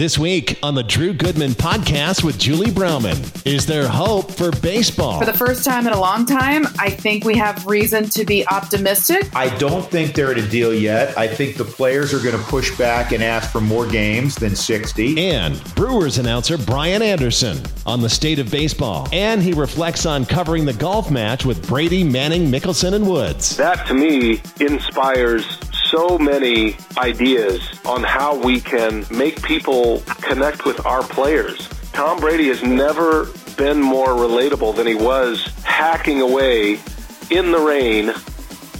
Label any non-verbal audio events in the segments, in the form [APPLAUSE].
This week on the Drew Goodman podcast with Julie Browman, is there hope for baseball? For the first time in a long time, I think we have reason to be optimistic. I don't think they're at a deal yet. I think the players are going to push back and ask for more games than 60. And Brewers announcer Brian Anderson on the state of baseball. And he reflects on covering the golf match with Brady, Manning, Mickelson, and Woods. That to me inspires so many ideas on how we can make people connect with our players. Tom Brady has never been more relatable than he was hacking away in the rain,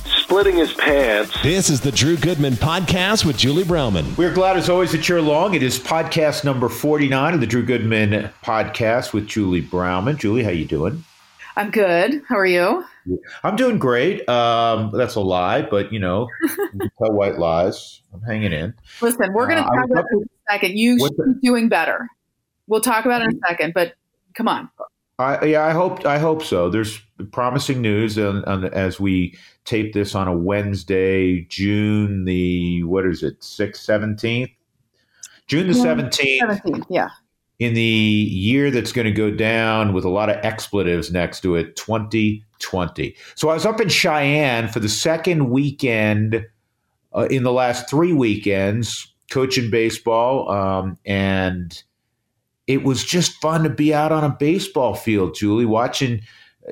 splitting his pants. This is the Drew Goodman podcast with Julie Browman. We're glad as always that you're along. It is podcast number 49 of the Drew Goodman podcast with Julie Browman. Julie, how you doing? I'm good. How are you? I'm doing great. Um, that's a lie, but you know, [LAUGHS] you tell white lies. I'm hanging in. Listen, we're going to Uh, talk about it in a second. You should be doing better. We'll talk about it in a second, but come on. I, yeah, I hope I hope so. There's promising news on, on, as we tape this on a Wednesday, June the what is it, sixth, seventeenth, June the seventeenth. yeah. in the year that's going to go down with a lot of expletives next to it 2020 so i was up in cheyenne for the second weekend uh, in the last three weekends coaching baseball um, and it was just fun to be out on a baseball field julie watching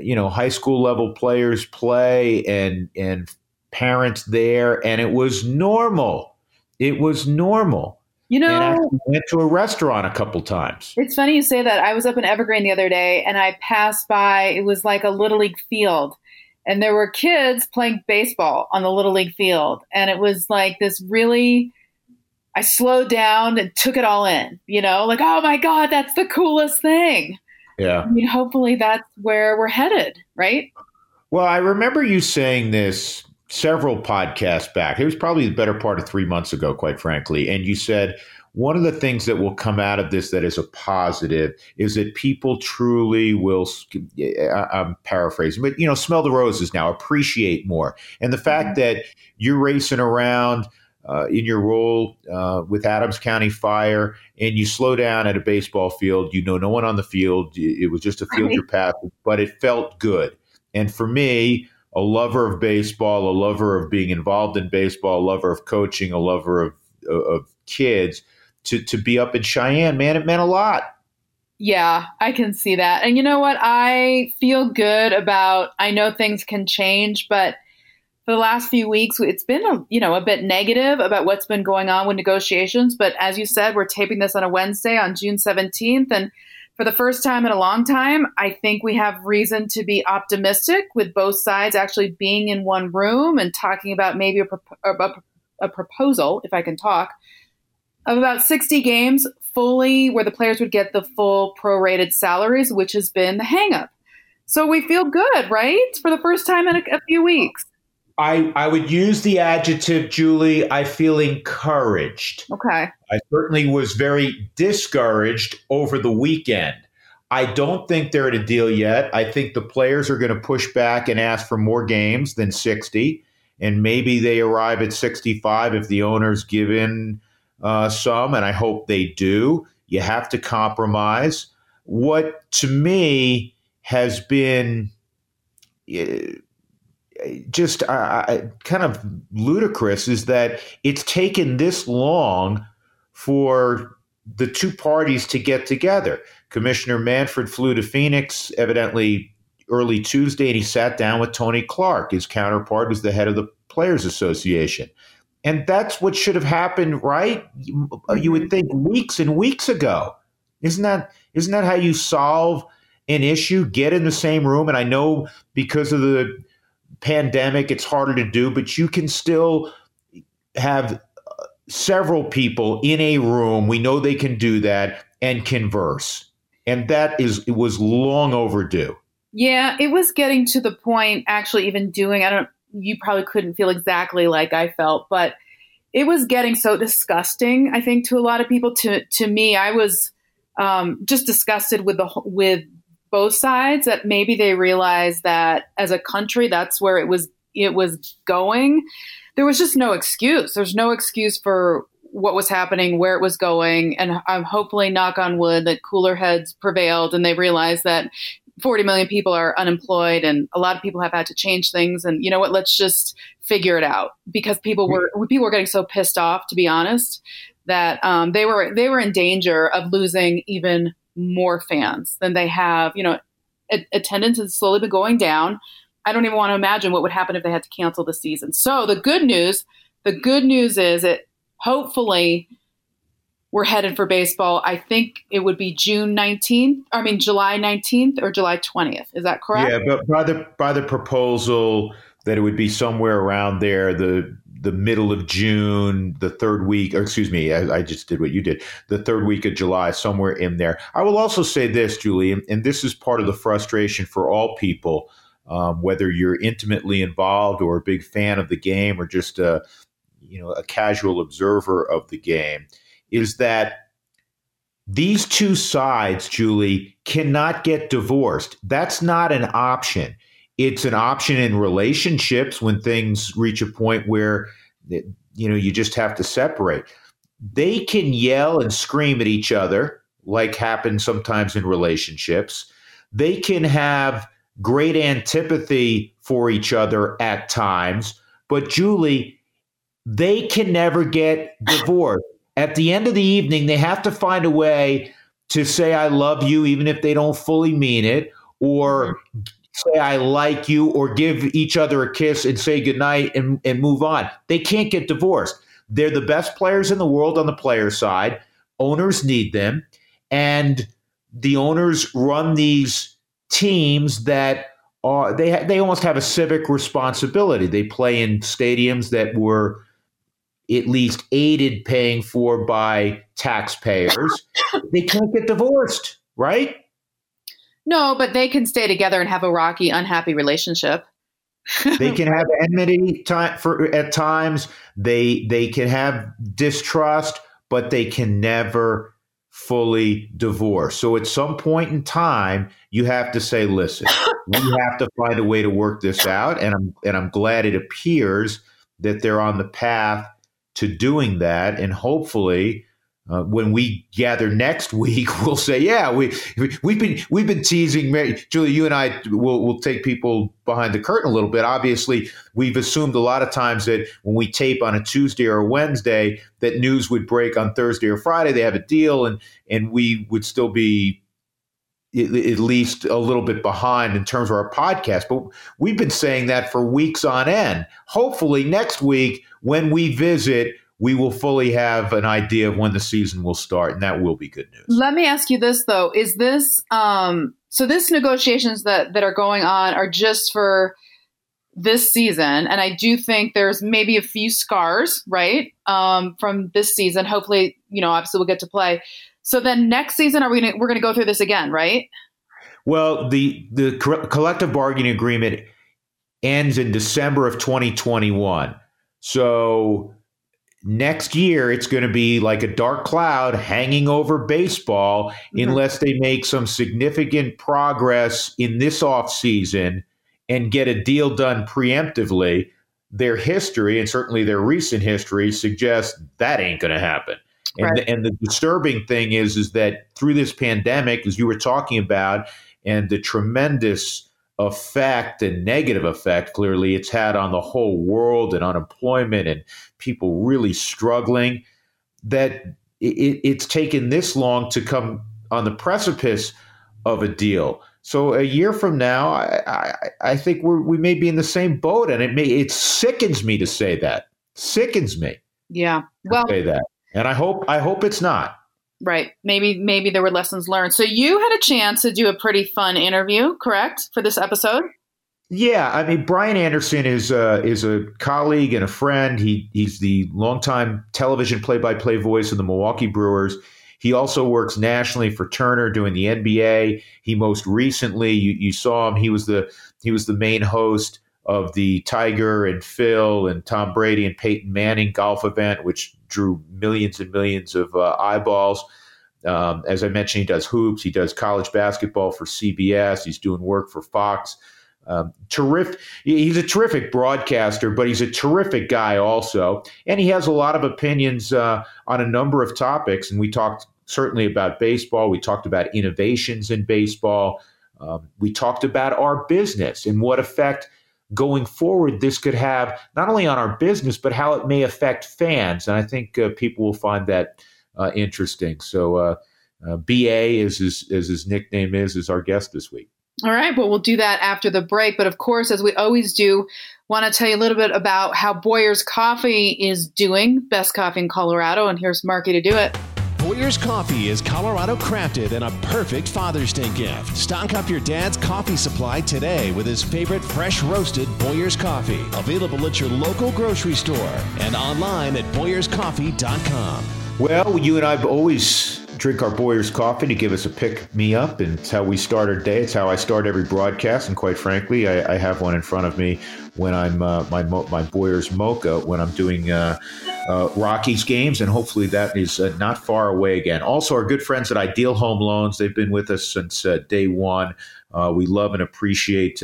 you know high school level players play and and parents there and it was normal. It was normal You know, went to a restaurant a couple times. it's funny you say that. I was up in Evergreen the other day and I passed by, it was like a Little League field. And there were kids playing baseball on the Little League field. And it was like this really, I slowed down and took it all in, you know, like, oh my God, that's the coolest thing. Yeah. I mean, hopefully that's where we're headed, right? Well, I remember you saying this several podcasts back. It was probably the better part of three months ago, quite frankly. And you said one of the things that will come out of this that is a positive is that people truly will. I- I'm paraphrasing, but you know, smell the roses now, appreciate more, and the fact that you're racing around. Uh, in your role uh, with Adams County Fire, and you slow down at a baseball field. You know no one on the field. It was just a field Right. you're passing, but it felt good. And for me, a lover of baseball, a lover of being involved in baseball, a lover of coaching, a lover of of kids, to to be up in Cheyenne, man, it meant a lot. Yeah, I can see that. And you know what? I feel good about I know things can change, but for the last few weeks it's been a, you know, a bit negative about what's been going on with negotiations, but as you said, we're taping this on a Wednesday on June 17th and for the first time in a long time, I think we have reason to be optimistic with both sides actually being in one room and talking about maybe a, a, a proposal, if I can talk, of about 60 games fully where the players would get the full prorated salaries, which has been the hangup. So we feel good, right? For the first time in a, a few weeks. I I would use the adjective, Julie. I feel encouraged. Okay. I certainly was very discouraged over the weekend. I don't think they're at a deal yet. I think the players are going to push back and ask for more games than 60. And maybe they arrive at 65 if the owners give in uh, some, and I hope they do. You have to compromise. What to me has been uh, just uh, kind of ludicrous is that it's taken this long for the two parties to get together. Commissioner Manfred flew to Phoenix evidently early Tuesday and he sat down with Tony Clark. His counterpart was the head of the Players Association. And that's what should have happened, right? You, would think weeks and weeks ago. Isn't that isn't that how you solve an issue? Get in the same room and I know because of the pandemic it's harder to do, but you can still have several people in a room. We know they can do that and converse. And that is it was long overdue. Yeah, it was getting to the point actually even doing I don't you probably couldn't feel exactly like I felt, but it was getting so disgusting, I think, to a lot of people. To to me, I was um, just disgusted with the with both sides that maybe they realized that as a country, that's where it was it was going. There was just no excuse. There's no excuse for what was happening, where it was going, and I'm hopefully knock on wood that cooler heads prevailed and they realized that 40 million people are unemployed and a lot of people have had to change things and you know what? Let's just figure it out because people were people were getting so pissed off to be honest that um, they were they were in danger of losing even more fans than they have you know attendance has slowly been going down i don't even want to imagine what would happen if they had to cancel the season so the good news the good news is that hopefully we're headed for baseball. I think it would be June 19th. I mean July 19th or July 20th. Is that correct? Yeah, but by the by the proposal that it would be somewhere around there, the the middle of June, the third week, or excuse me, I, I, just did what you did, the third week of July, somewhere in there. I will also say this, Julie, and, and this is part of the frustration for all people, um, whether you're intimately involved or a big fan of the game or just a, you know, a casual observer of the game is that these two sides, Julie, cannot get divorced. That's not an option. It's an option in relationships when things reach a point where you know you just have to separate. They can yell and scream at each other like happens sometimes in relationships. They can have great antipathy for each other at times, but Julie, they can never get divorced at the end of the evening, they have to find a way to say, I love you, even if they don't fully mean it, or say, I like you, or give each other a kiss and say goodnight and, and move on. They can't get divorced. They're the best players in the world on the player side. Owners need them. And the owners run these teams that are they they almost have a civic responsibility. They play in stadiums that were at least aided paying for by taxpayers, [COUGHS] they can't get divorced, right? No, but they can stay together and have a rocky, unhappy relationship. [LAUGHS] they can have enmity time for at times. They they can have distrust, but they can never fully divorced. So at some point in time, you have to say, "Listen, [LAUGHS] we have to find a way to work this out." And I'm and I'm glad it appears that they're on the path to doing that. And hopefully, uh, when we gather next week, [LAUGHS] we'll say, "Yeah, we we've been we've been teasing." Julie, you and I will will take people behind the curtain a little bit. Obviously, we've assumed a lot of times that when we tape on a Tuesday or a Wednesday, that news would break on Thursday or Friday. They have a deal, and and we would still be at least a little bit behind in terms of our podcast. But we've been saying that for weeks on end. Hopefully, next week when we visit, we will fully have an idea of when the season will start, and that will be good news. Let me ask you this though: Is this um, so? This negotiations that that are going on are just for this season, and I do think there's maybe a few scars, right, um, from this season. Hopefully, you know, obviously we'll get to play. So then next season, are we gonna we're gonna go through this again, right? Well, the the collective bargaining agreement ends in December of 2021. So next year it's going to be like a dark cloud hanging over baseball mm-hmm. unless they make some significant progress in this offseason and get a deal done preemptively their history and certainly their recent history suggests that ain't going to happen and, right. the, and the disturbing thing is is that through this pandemic as you were talking about and the tremendous effect and negative effect clearly it's had on the whole world and unemployment and people really struggling that it, it's taken this long to come on the precipice of a deal. So a year from now i, I, I think we we may be in the same boat and it may it sickens me to say that. Sickens me yeah. well say that. And i hope i hope it's not Right. Maybe maybe there were lessons learned. So you had a chance to do a pretty fun interview, correct, for this episode? Yeah, I mean Brian Anderson is uh, is a colleague and a friend. He he's the longtime television play-by-play voice of the Milwaukee Brewers. He also works nationally for Turner doing the NBA. He most recently you, you saw him. He was the he was the main host of the Tiger and Phil and Tom Brady and Peyton Manning golf event, which drew millions and millions of uh, eyeballs. Um, as I mentioned, he does hoops. He does college basketball for CBS. He's doing work for Fox. um, terrific. He's a terrific broadcaster, but he's a terrific guy also, and he has a lot of opinions uh, on a number of topics. And we talked certainly about baseball. We talked about innovations in baseball. Um, we talked about our business and what effect going forward this could have not only on our business but how it may affect fans. And I think uh, people will find that uh, interesting. So. Uh, uh BA, as his, his nickname is, is our guest this week. All right, well, we'll do that after the break. But of course, as we always do, want to tell you a little bit about how Boyer's Coffee is doing. Best coffee in Colorado, and here's Marky to do it. Boyer's Coffee is Colorado crafted and a perfect Father's Day gift. Stock up your dad's coffee supply today with his favorite fresh roasted Boyer's Coffee. Available at your local grocery store and online at boyerscoffee.com. Well, you and I have always drink our Boyer's coffee to give us a pick me up, and it's how we start our day. It's how I start every broadcast, and quite frankly, I, I have one in front of me when I'm uh, my my Boyer's mocha when I'm doing uh, uh, Rockies games, and hopefully that is uh, not far away again. Also, our good friends at Ideal Home Loans, they've been with us since uh, day one. Uh, we love and appreciate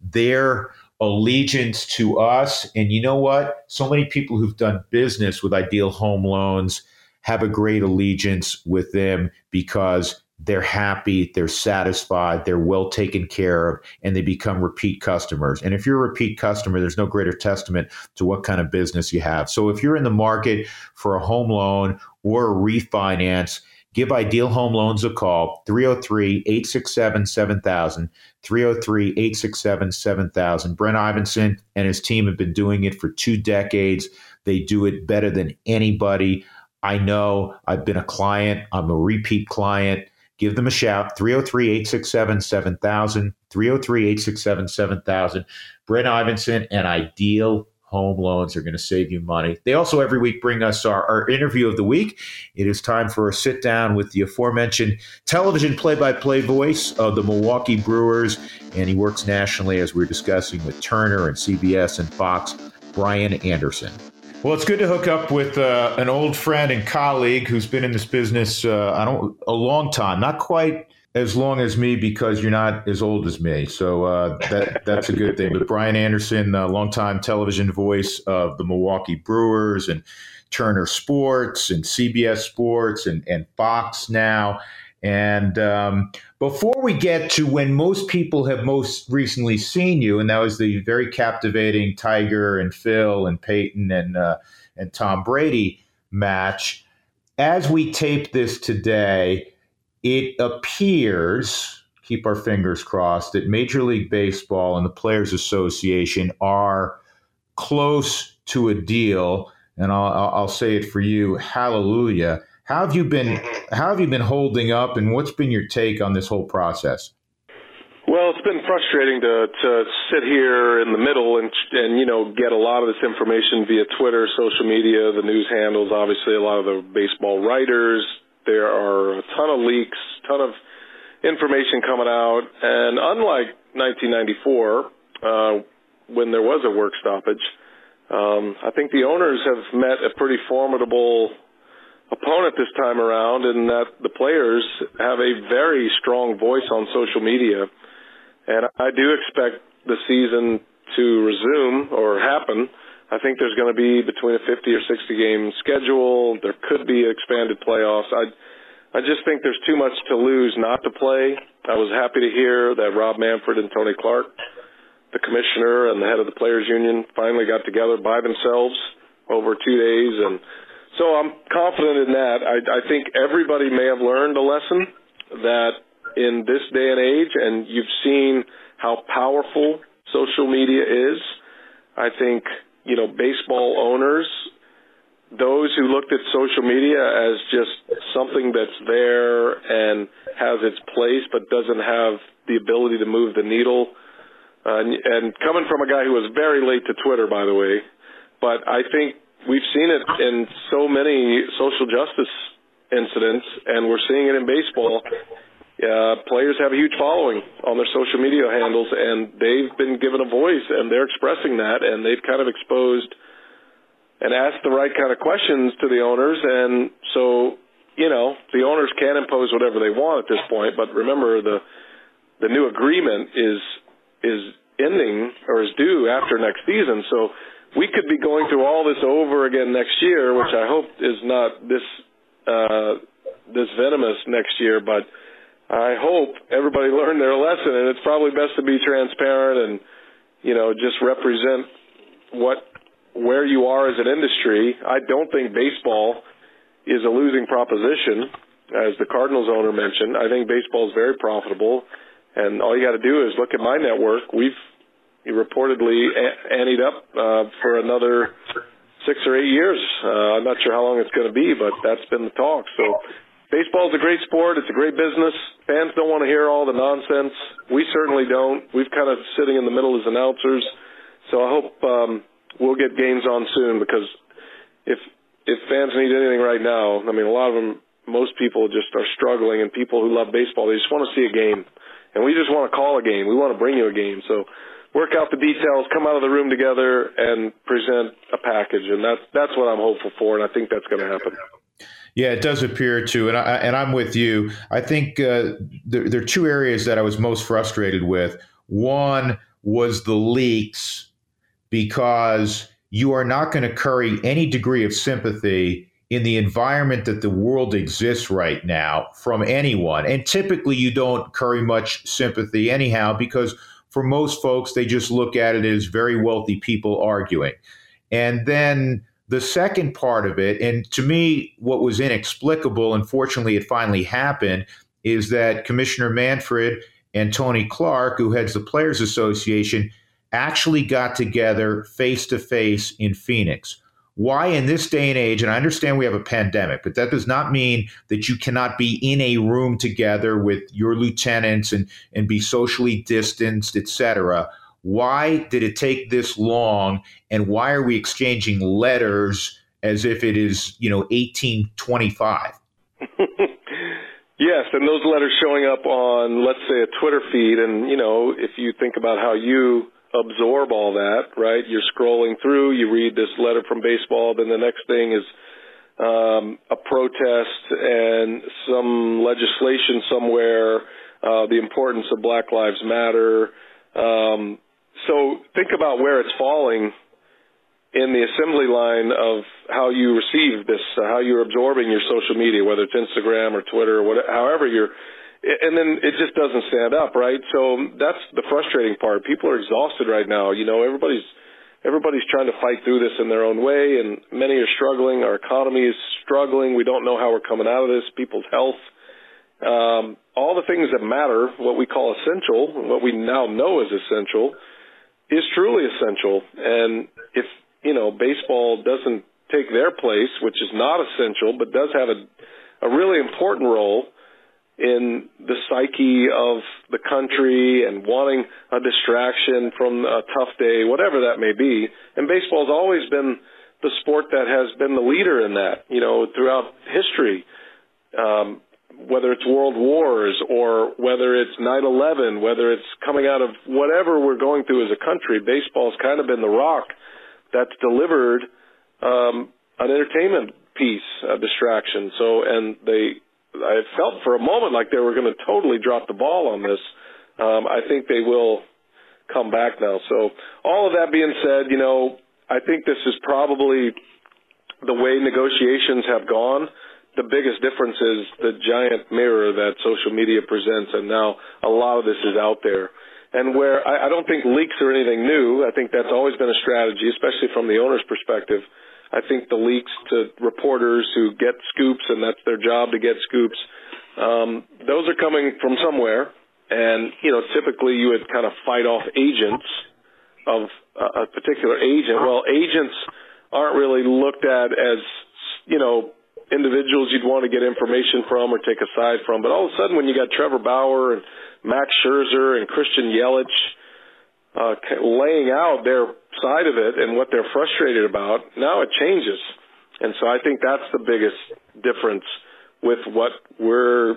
their allegiance to us. And you know what? So many people who've done business with Ideal Home Loans have a great allegiance with them because they're happy, they're satisfied, they're well taken care of, and they become repeat customers. And if you're a repeat customer, there's no greater testament to what kind of business you have. So if you're in the market for a home loan or a refinance, give Ideal Home Loans a call 303 867 7000. 303 867 7000. Brent Ivinson and his team have been doing it for two decades. They do it better than anybody. I know I've been a client, I'm a repeat client. Give them a shout 303 867 7000. 303 867 7000. Brent Ivinson and Ideal Home Loans are going to save you money. They also every week bring us our, our interview of the week. It is time for a sit down with the aforementioned television play by play voice of the Milwaukee Brewers. And he works nationally, as we we're discussing with Turner and CBS and Fox, Brian Anderson. Well, it's good to hook up with uh, an old friend and colleague who's been in this business uh, I don't a long time, not quite as long as me because you're not as old as me. So uh, that that's a good thing. But Brian Anderson, a longtime television voice of the Milwaukee Brewers and Turner Sports and CBS Sports and, and Fox now. And um, before we get to when most people have most recently seen you, and that was the very captivating Tiger and Phil and Peyton and uh, and Tom Brady match, as we tape this today, it appears. Keep our fingers crossed that Major League Baseball and the Players Association are close to a deal. And I'll, I'll say it for you, hallelujah how have you been? How have you been holding up, and what's been your take on this whole process? Well, it's been frustrating to to sit here in the middle and and you know get a lot of this information via Twitter, social media, the news handles. Obviously, a lot of the baseball writers. There are a ton of leaks, ton of information coming out, and unlike 1994, uh, when there was a work stoppage, um, I think the owners have met a pretty formidable opponent this time around in that the players have a very strong voice on social media. And I do expect the season to resume or happen. I think there's going to be between a 50 or 60 game schedule. There could be expanded playoffs. I I just think there's too much to lose not to play. I was happy to hear that Rob Manfred and Tony Clark, the commissioner and the head of the players union, finally got together by themselves over two days and so I'm confident in that. I, I think everybody may have learned a lesson that in this day and age, and you've seen how powerful social media is. I think, you know, baseball owners, those who looked at social media as just something that's there and has its place but doesn't have the ability to move the needle. Uh, and, and coming from a guy who was very late to Twitter, by the way, but I think we've seen it in so many social justice incidents, and we're seeing it in baseball. Uh, players have a huge following on their social media handles, and they've been given a voice, and they're expressing that, and they've kind of exposed and asked the right kind of questions to the owners, and so you know the owners can impose whatever they want at this point. But remember, the the new agreement is is ending or is due after next season. So we could be going through all this over again next year, which I hope is not this uh, this venomous next year. But I hope everybody learned their lesson, and it's probably best to be transparent and you know just represent what where you are as an industry. I don't think baseball is a losing proposition, as the Cardinals owner mentioned. I think baseball is very profitable, and all you got to do is look at my network. We've he reportedly anteed up uh, for another six or eight years. Uh, I'm not sure how long it's going to be, but that's been the talk. So baseball is a great sport. It's a great business. Fans don't want to hear all the nonsense. We certainly don't. We've kind of sitting in the middle as announcers. So I hope um, we'll get games on soon because if if fans need anything right now, I mean, a lot of them, most people just are struggling, and people who love baseball, they just want to see a game, and we just want to call a game. We want to bring you a game. So work out the details, come out of the room together, and present a package. And that's that's what I'm hopeful for, and I think that's going to happen. Yeah, it does appear to, and I and I'm with you. I think uh, there, there are two areas that I was most frustrated with. One was the leaks, because you are not going to curry any degree of sympathy in the environment that the world exists right now from anyone. And typically, you don't curry much sympathy anyhow because for most folks, they just look at it as very wealthy people arguing. And then the second part of it, and to me, what was inexplicable, unfortunately, it finally happened, is that Commissioner Manfred and Tony Clark, who heads the Players Association, actually got together face to face in Phoenix. Why, in this day and age, and I understand we have a pandemic, but that does not mean that you cannot be in a room together with your lieutenants and, and be socially distanced, etc. Why did it take this long? And why are we exchanging letters as if it is, you know, 1825? [LAUGHS] Yes, and those letters showing up on, let's say, a Twitter feed, and you know, if you think about how you absorb all that, right? You're scrolling through, you read this letter from baseball, then the next thing is um, a protest and some legislation somewhere, uh, the importance of Black Lives Matter. Um, so think about where it's falling in the assembly line of how you receive this, uh, how you're absorbing your social media, whether it's Instagram or Twitter or whatever, however you're and then it just doesn't stand up, right? So that's the frustrating part. People are exhausted right now. You know, everybody's everybody's trying to fight through this in their own way, and many are struggling. Our economy is struggling. We don't know how we're coming out of this. People's health, um, all the things that matter, what we call essential, what we now know is essential, is truly essential. And if you know baseball doesn't take their place, which is not essential, but does have a a really important role in the psyche of the country and wanting a distraction from a tough day, whatever that may be. And baseball's always been the sport that has been the leader in that, you know, throughout history. Um, whether it's world wars or whether it's 9/11, whether it's coming out of whatever we're going through as a country, baseball's kind of been the rock that's delivered um, an entertainment piece, a distraction. So, and they I felt for a moment like they were going to totally drop the ball on this. Um, I think they will come back now. So all of that being said, you know, I think this is probably the way negotiations have gone. The biggest difference is the giant mirror that social media presents, and now a lot of this is out there. And where I, I don't think leaks are anything new. I think that's always been a strategy, especially from the owner's perspective. I think the leaks to reporters who get scoops, and that's their job to get scoops, um, those are coming from somewhere. And, you know, typically you would kind of fight off agents of a particular agent. Well, agents aren't really looked at as, you know, individuals you'd want to get information from or take a side from. But all of a sudden, when you got Trevor Bauer and Max Scherzer and Christian Yelich uh, laying out their side of it and what they're frustrated about, now it changes. And so I think that's the biggest difference with what we're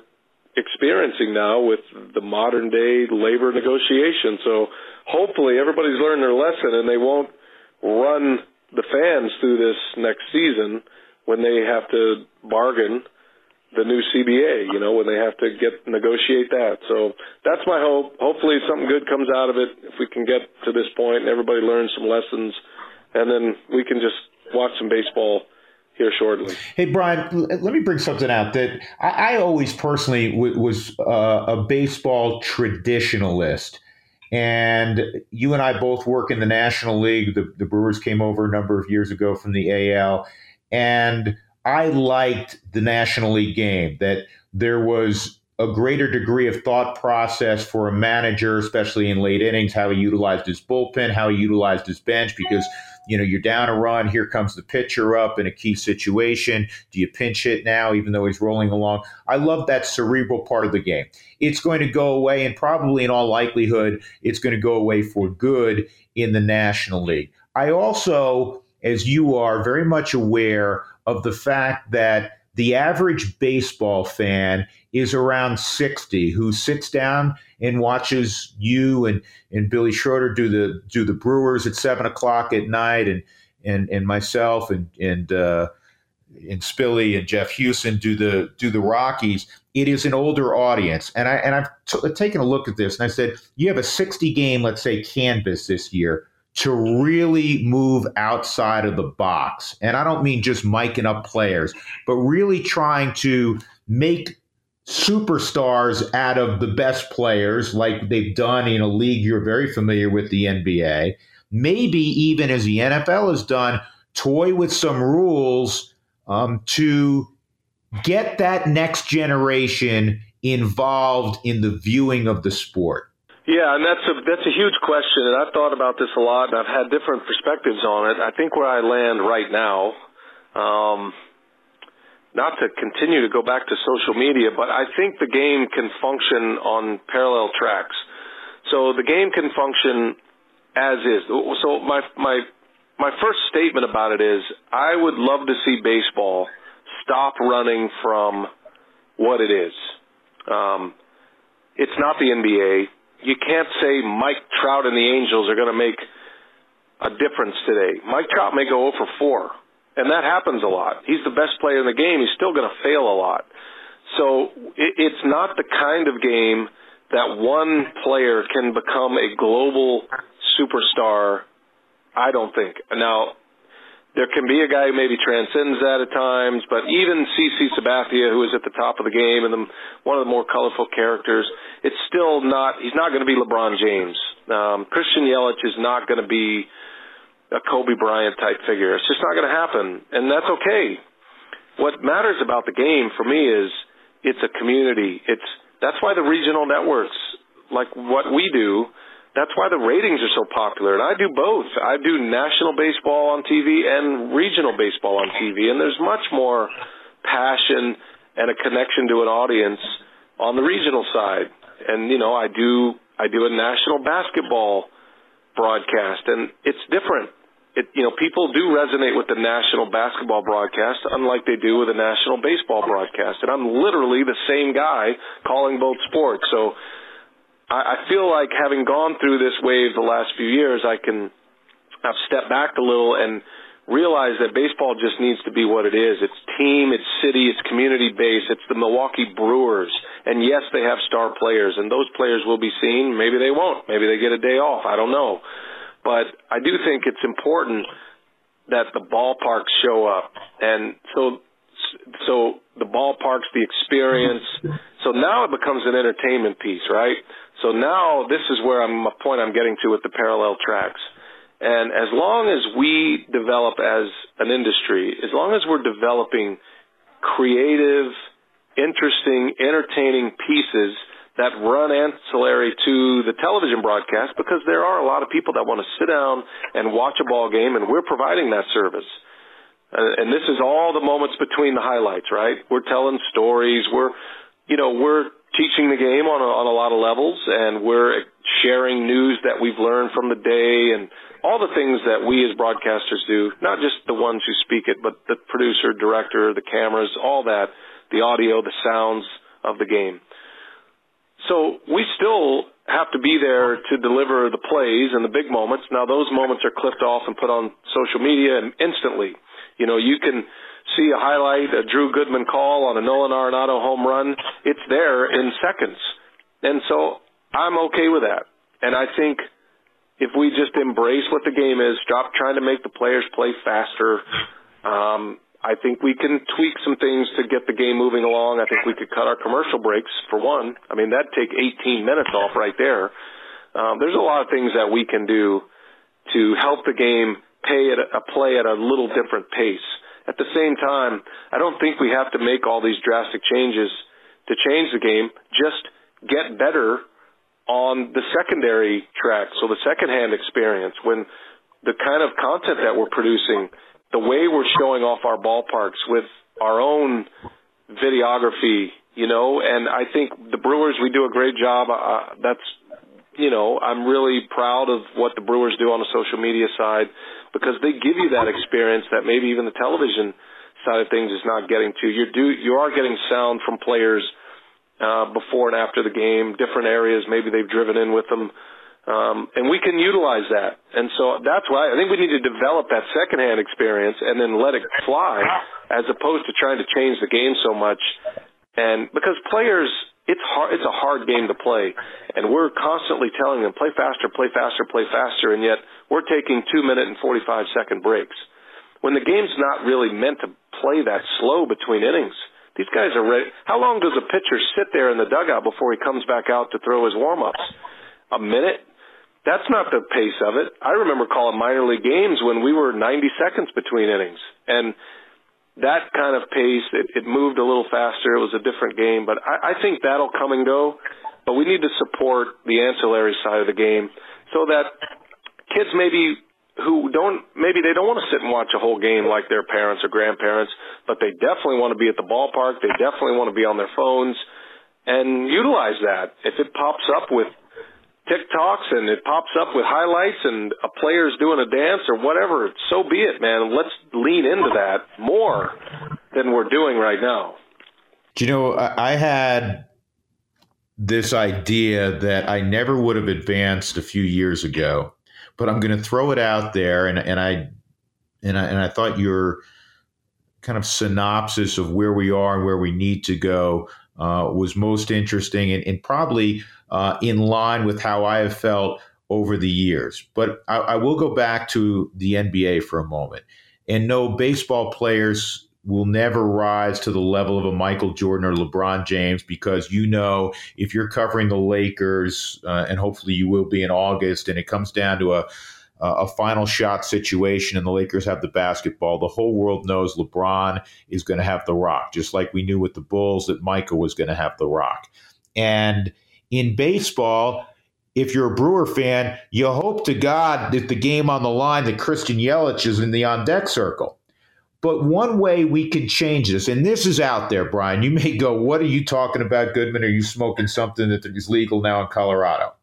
experiencing now with the modern day labor negotiation. So hopefully everybody's learned their lesson and they won't run the fans through this next season when they have to bargain the new CBA, you know, when they have to get negotiate that. So that's my hope. Hopefully something good comes out of it if we can get to this point and everybody learns some lessons and then we can just watch some baseball here shortly. Hey, Brian, let me bring something out that I, I always personally w- was uh, a baseball traditionalist. And you and I both work in the National League. The, the Brewers came over a number of years ago from the AL. And I liked the National League game, that there was a greater degree of thought process for a manager, especially in late innings, how he utilized his bullpen, how he utilized his bench, because you know you're down a run, here comes the pitcher up in a key situation. Do you pinch hit now, even though he's rolling along? I love that cerebral part of the game. It's going to go away, and probably in all likelihood, it's going to go away for good in the National League. I also, as you are, very much aware of the fact that the average baseball fan is around 60 who sits down and watches you and, and Billy Schroeder do the do the Brewers at seven o'clock at night and and, and myself and and uh, and Spilly and Jeff Huson do the do the Rockies. It is an older audience, and I and I've t- taken a look at this and I said you have a 60 game, let's say, canvas this year to really move outside of the box. And I don't mean just miking up players, but really trying to make superstars out of the best players like they've done in a league you're very familiar with, the NBA. Maybe even as the NFL has done, toy with some rules um, to get that next generation involved in the viewing of the sport. Yeah, and that's a that's a huge question, and I've thought about this a lot, and I've had different perspectives on it. I think where I land right now, um, not to continue to go back to social media, but I think the game can function on parallel tracks. So the game can function as is. So my my my first statement about it is I would love to see baseball stop running from what it is. Um, it's not the NBA you can't say Mike Trout and the Angels are going to make a difference today. Mike Trout may go 0 for 4, and that happens a lot. He's the best player in the game. He's still going to fail a lot. So it, it's not the kind of game that one player can become a global superstar. I don't think. Now, there can be a guy who maybe transcends that at times, but even CC Sabathia, who is at the top of the game and the, one of the more colorful characters, it's still not. He's not going to be LeBron James. Um, Christian Yelich is not going to be a Kobe Bryant type figure. It's just not going to happen, and that's okay. What matters about the game for me is it's a community. It's that's why the regional networks, like what we do, that's why the ratings are so popular. And I do both. I do national baseball on TV and regional baseball on TV. And there's much more passion and a connection to an audience on the regional side. And, you know, I do, I do a national basketball broadcast and it's different. It, you know, people do resonate with the national basketball broadcast, unlike they do with a national baseball broadcast. And I'm literally the same guy calling both sports. So I, I feel like having gone through this wave the last few years, I can I've stepped back a little and realize that baseball just needs to be what it is. It's team, it's city, it's community based, it's the Milwaukee Brewers. And yes, they have star players, and those players will be seen. Maybe they won't. Maybe they get a day off. I don't know. But I do think it's important that the ballparks show up. And so so the ballparks, the experience. So now it becomes an entertainment piece, right? So now this is where I'm a point I'm getting to with the parallel tracks. And as long as we develop as an industry, as long as we're developing creative, interesting, entertaining pieces that run ancillary to the television broadcast, because there are a lot of people that want to sit down and watch a ball game, and we're providing that service. Uh, and this is all the moments between the highlights, right? We're telling stories. We're, you know, we're teaching the game on a, on a lot of levels, and we're sharing news that we've learned from the day and all the things that we as broadcasters do, not just the ones who speak it, but the producer, director, the cameras, all that, the audio, the sounds of the game. So we still have to be there to deliver the plays and the big moments. Now those moments are clipped off and put on social media and instantly. You know, you can see a highlight, a Drew Goodman call on a Nolan Arenado home run, it's there in seconds. And so I'm okay with that. And I think if we just embrace what the game is, stop trying to make the players play faster, um, I think we can tweak some things to get the game moving along. I think we could cut our commercial breaks for one. I mean, that'd take 18 minutes off right there. Um, there's a lot of things that we can do to help the game pay at a, play at a little different pace. At the same time, I don't think we have to make all these drastic changes to change the game. Just get better on the secondary track, so the secondhand experience. When the kind of content that we're producing, the way we're showing off our ballparks with our own videography, you know, and I think the Brewers we do a great job. Uh, that's you know, I'm really proud of what the Brewers do on the social media side because they give you that experience that maybe even the television side of things is not getting to. You do you are getting sound from players uh, before and after the game, different areas maybe they've driven in with them. Um, and we can utilize that. And so that's why I think we need to develop that secondhand experience and then let it fly as opposed to trying to change the game so much. And because players it's hard it's a hard game to play and we're constantly telling them play faster play faster play faster and yet we're taking 2 minute and 45 second breaks. When the game's not really meant to play that slow between innings these guys are ready. How long does a pitcher sit there in the dugout before he comes back out to throw his warm ups a minute? That's not the pace of it. I remember calling minor league games when we were 90 seconds between innings and that kind of pace, it, it moved a little faster. It was a different game, but I, I think that'll come and go. But we need to support the ancillary side of the game so that kids maybe who don't maybe they don't want to sit and watch a whole game like their parents or grandparents, but they definitely want to be at the ballpark. They definitely want to be on their phones and utilize that. If it pops up with TikToks and it pops up with highlights and a player's doing a dance or whatever, so be it, man. Let's lean into that more than we're doing right now. Do you know, I had this idea that I never would have advanced a few years ago, but I'm going to throw it out there, and and I and I and I thought your kind of synopsis of where we are and where we need to go uh, was most interesting, and, and probably uh, in line with how I have felt over the years. But I, I will go back to the NBA for a moment. And no, baseball players will never rise to the level of a Michael Jordan or LeBron James because you know if you're covering the Lakers, uh, and hopefully you will be in August, and it comes down to a Uh, a final shot situation and the Lakers have the basketball, the whole world knows LeBron is going to have the rock, just like we knew with the Bulls that Micah was going to have the rock. And in baseball, if you're a Brewer fan, you hope to God that the game on the line that Christian Yelich is in the on deck circle. But one way we can change this, and this is out there, Brian. You may go, What are you talking about, Goodman? Are you smoking something that is legal now in Colorado?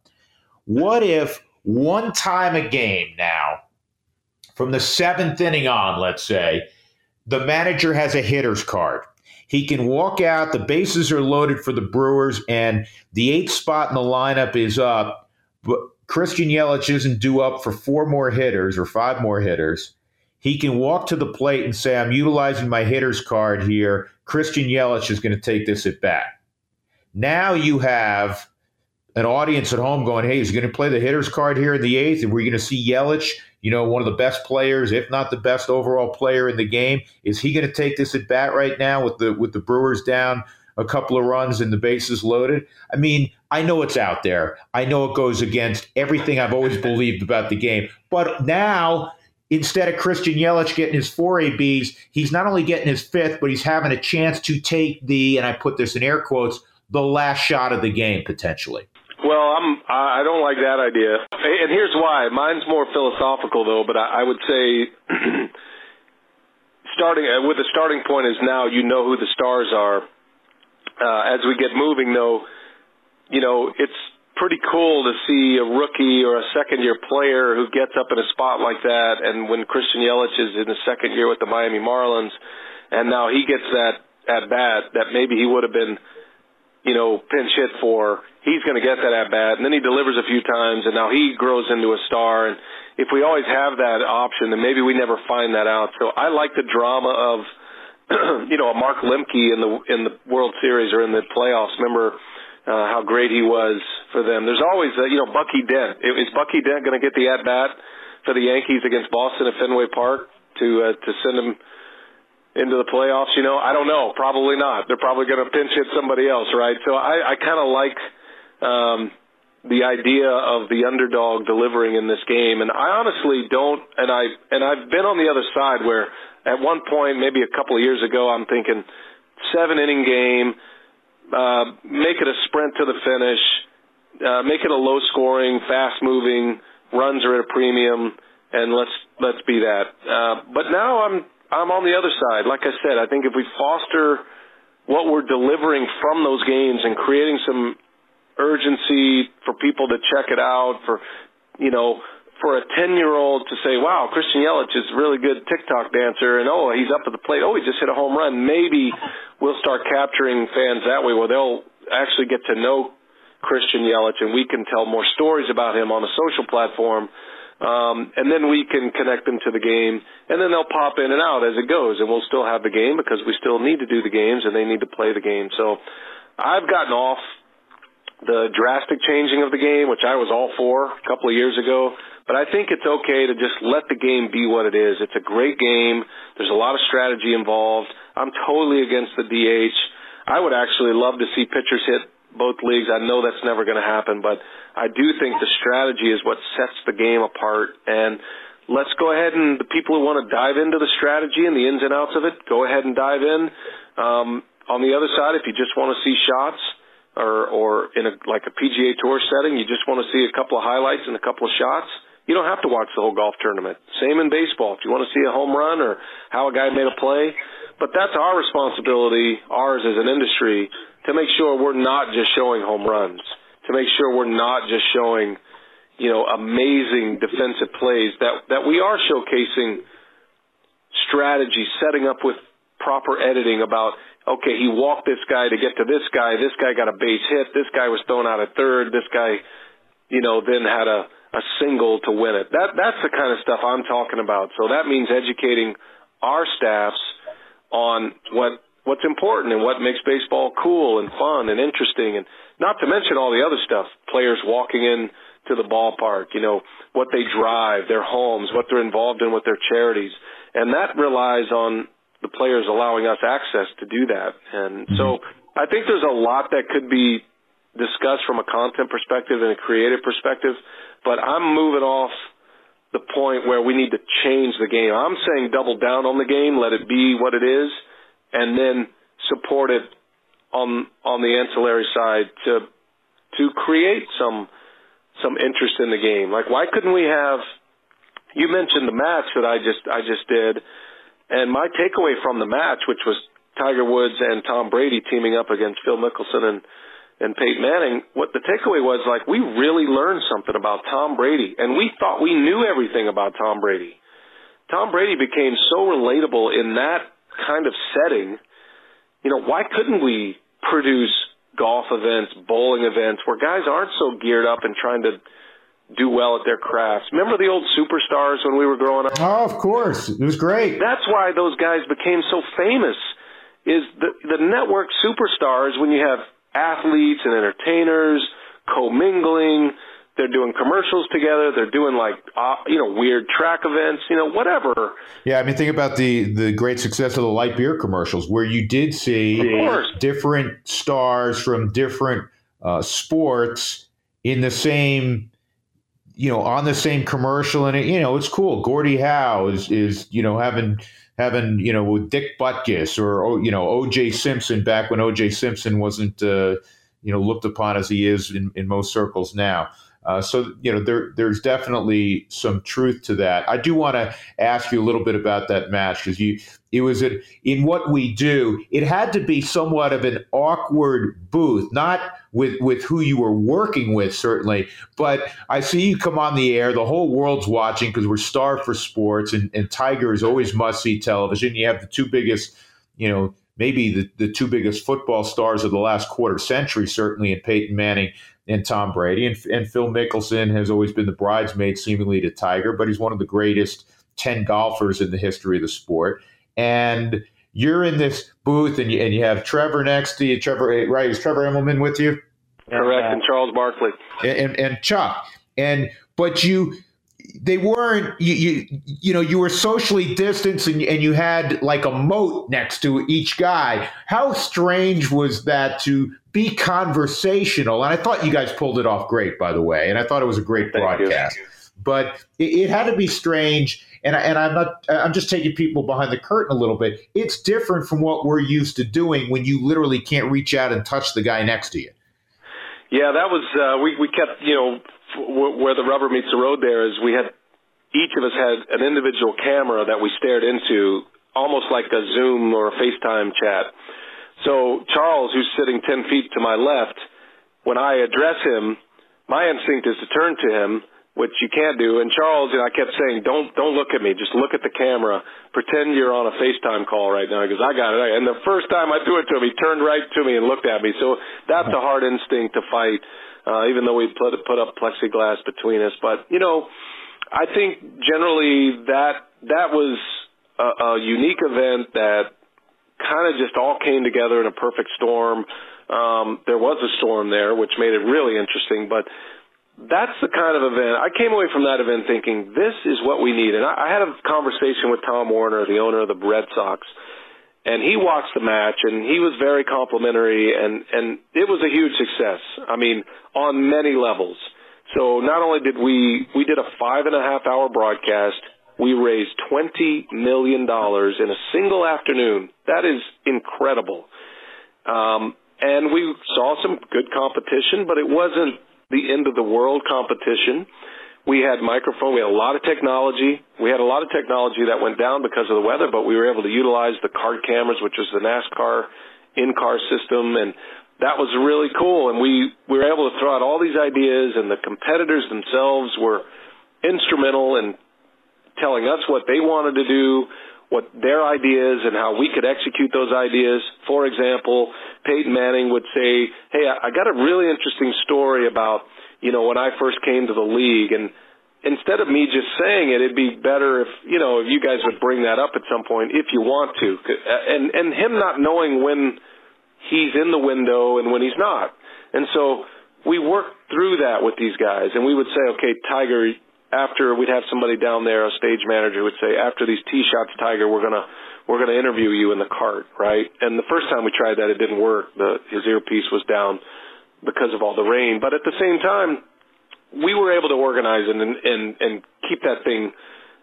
What if one time a game now, from the seventh inning on, let's say, the manager has a hitter's card? He can walk out, the bases are loaded for the Brewers, and the eighth spot in the lineup is up. But Christian Yelich isn't due up for four more hitters or five more hitters. He can walk to the plate and say, I'm utilizing my hitter's card here. Christian Yelich is going to take this at bat. Now you have an audience at home going, hey, is he going to play the hitter's card here in the eighth? And we're going to see Yelich you know, one of the best players, if not the best overall player in the game. Is he going to take this at bat right now with the with the Brewers down a couple of runs and the bases loaded? I mean, I know it's out there. I know it goes against everything I've always [LAUGHS] believed about the game. But now instead of Christian Yelich getting his four ABs, he's not only getting his fifth, but he's having a chance to take the, and I put this in air quotes, the last shot of the game potentially. Well, I'm I don't like that idea, and here's why. Mine's more philosophical though, but I, I would say [CLEARS THROAT] starting uh, with the starting point is now you know who the stars are. Uh, as we get moving, though, you know it's pretty cool to see a rookie or a second year player who gets up in a spot like that. And when Christian Yelich is in the second year with the Miami Marlins, and now he gets that at bat that maybe he would have been you know, pinch hit for, he's going to get that at bat. And then he delivers a few times, and now he grows into a star. And if we always have that option, then maybe we never find that out. So I like the drama of [CLEARS THROAT] you know, a Mark Lemke in the in the World Series or in the playoffs. Remember uh, how great he was for them. There's always, uh, you know, Bucky Dent. Is Bucky Dent going to get the at bat for the Yankees against Boston at Fenway Park to uh, to send him into the playoffs? You know, I don't know. Probably not. They're probably going to pinch hit somebody else, right? So I, I kind of like um, the idea of the underdog delivering in this game, and I honestly don't. And I and I've been on the other side where at one point, maybe a couple of years ago, I'm thinking seven inning game, uh, make it a sprint to the finish, uh, make it a low scoring, fast moving, runs are at a premium, and let's let's be that. Uh, but now I'm I'm on the other side. Like I said, I think if we foster what we're delivering from those games and creating some urgency for people to check it out, for you know, for a ten year old to say, "Wow, Christian Yelich is a really good TikTok dancer," and oh, he's up at the plate. Oh, he just hit a home run. Maybe we'll start capturing fans that way, where they'll actually get to know Christian Yelich, and we can tell more stories about him on a social platform. Um, and then we can connect them to the game, and then they'll pop in and out as it goes, and we'll still have the game because we still need to do the games, and they need to play the game. So, I've gotten off the drastic changing of the game, which I was all for a couple of years ago. But I think it's okay to just let the game be what it is. It's a great game. There's a lot of strategy involved. I'm totally against the DH. I would actually love to see pitchers hit both leagues. I know that's never going to happen, but I do think the strategy is what sets the game apart. And let's go ahead and the people who want to dive into the strategy and the ins and outs of it, go ahead and dive in. Um, on the other side, if you just want to see shots, or or in a like a PGA Tour setting, you just want to see a couple of highlights and a couple of shots. You don't have to watch the whole golf tournament. Same in baseball. If you want to see a home run or how a guy made a play, but that's our responsibility, ours as an industry, to make sure we're not just showing home runs, to make sure we're not just showing, you know, amazing defensive plays that that we are showcasing strategy, setting up with proper editing about okay, he walked this guy to get to this guy. This guy got a base hit. This guy was thrown out at third. This guy, you know, then had a, a single to win it. That that's the kind of stuff I'm talking about. So that means educating our staffs on what what's important and what makes baseball cool and fun and interesting and not to mention all the other stuff. Players walking in to the ballpark, you know, what they drive, their homes, what they're involved in with their charities. And that relies on the players allowing us access to do that. And mm-hmm. so I think there's a lot that could be discussed from a content perspective and a creative perspective, but I'm moving off the point where we need to change the game. I'm saying double down on the game, let it be what it is, and then support it on on the ancillary side to to create some some interest in the game. Like why couldn't we have you mentioned the match that I just I just did and my takeaway from the match, which was Tiger Woods and Tom Brady teaming up against Phil Mickelson and and Peyton Manning, what the takeaway was like we really learned something about Tom Brady, and we thought we knew everything about Tom Brady. Tom Brady became so relatable in that kind of setting. You know, why couldn't we produce golf events, bowling events where guys aren't so geared up and trying to do well at their crafts. Remember the old superstars when we were growing up? Oh, of course. It was great. That's why those guys became so famous. Is the the network superstars when you have athletes and entertainers commingling, they're doing commercials together, they're doing like uh, you know weird track events, you know whatever. Yeah, I mean think about the the great success of the light beer commercials where you did see different stars from different uh, sports in the same you know, on the same commercial, and it, you know, it's cool. Gordie Howe is is you know having having you know with Dick Butkus or oh, you know O.J. Simpson back when O.J. Simpson wasn't uh, you know looked upon as he is in, in most circles now. Uh, so you know there there's definitely some truth to that. I do want to ask you a little bit about that match because you it was in what we do. It had to be somewhat of an awkward booth, not with with who you were working with certainly, but I see you come on the air. The whole world's watching because we're starved for sports, and, and Tiger is always must see television. You have the two biggest, you know. Maybe the, the two biggest football stars of the last quarter century, certainly in Peyton Manning and Tom Brady. And, and Phil Mickelson has always been the bridesmaid, seemingly, to Tiger, but he's one of the greatest 10 golfers in the history of the sport. And you're in this booth and you, and you have Trevor next to you. Trevor, eh, right? Is Trevor Immelman with you? Correct, and Charles Barkley and, and, and Chuck. And but you they weren't you, you you know you were socially distanced and, and you had like a moat next to each guy. How strange was that to be conversational? And i thought you guys pulled it off great by the way and i thought it was a great broadcast. But it, it, had to be strange and, I, and i'm not i'm just taking people behind the curtain a little bit. It's different from what we're used to doing when you literally can't reach out and touch the guy next to you. Yeah that was uh, we, we kept you know where the rubber meets the road there is we had each of us had an individual camera that we stared into almost like a Zoom or a FaceTime chat. So Charles, who's sitting 10 feet to my left, when I address him, my instinct is to turn to him, which you can't do. And Charles, and I kept saying, don't, don't look at me. Just look at the camera. Pretend you're on a FaceTime call right now because I got it. And the first time I threw it to him, he turned right to me and looked at me. So that's a hard instinct to fight uh, even though we put put up plexiglass between us. But you know, I think generally that that was a, a unique event that kind of just all came together in a perfect storm. Um, there was a storm there, which made it really interesting, but that's the kind of event I came away from that event thinking this is what we need. And I, I had a conversation with Tom Werner, the owner of the Red Sox, and he watched the match and he was very complimentary and and it was a huge success. I mean, on many levels. So not only did we we did a five and a half hour broadcast, we raised twenty million dollars in a single afternoon. That is incredible. Um, and we saw some good competition, but it wasn't the end of the world competition. We had microphone. We had a lot of technology. We had a lot of technology that went down because of the weather, but we were able to utilize the card cameras, which is the NASCAR in-car system, and that was really cool. And we, we were able to throw out all these ideas, and the competitors themselves were instrumental in telling us what they wanted to do, what their ideas, and how we could execute those ideas. For example, Peyton Manning would say, "Hey, I got a really interesting story about." You know, when I first came to the league. And instead of me just saying it, it'd be better if, you know, if you guys would bring that up at some point if you want to. Uh, and, and him not knowing when he's in the window and when he's not. And so we worked through that with these guys and we would say, okay, Tiger, after we'd have somebody down there, a stage manager would say, after these tee shots, Tiger, we're to, we're to interview you in the cart, right? And the first time we tried that, it didn't work. The, his earpiece was down because of all the rain. But at the same time, we were able to organize and and and keep that thing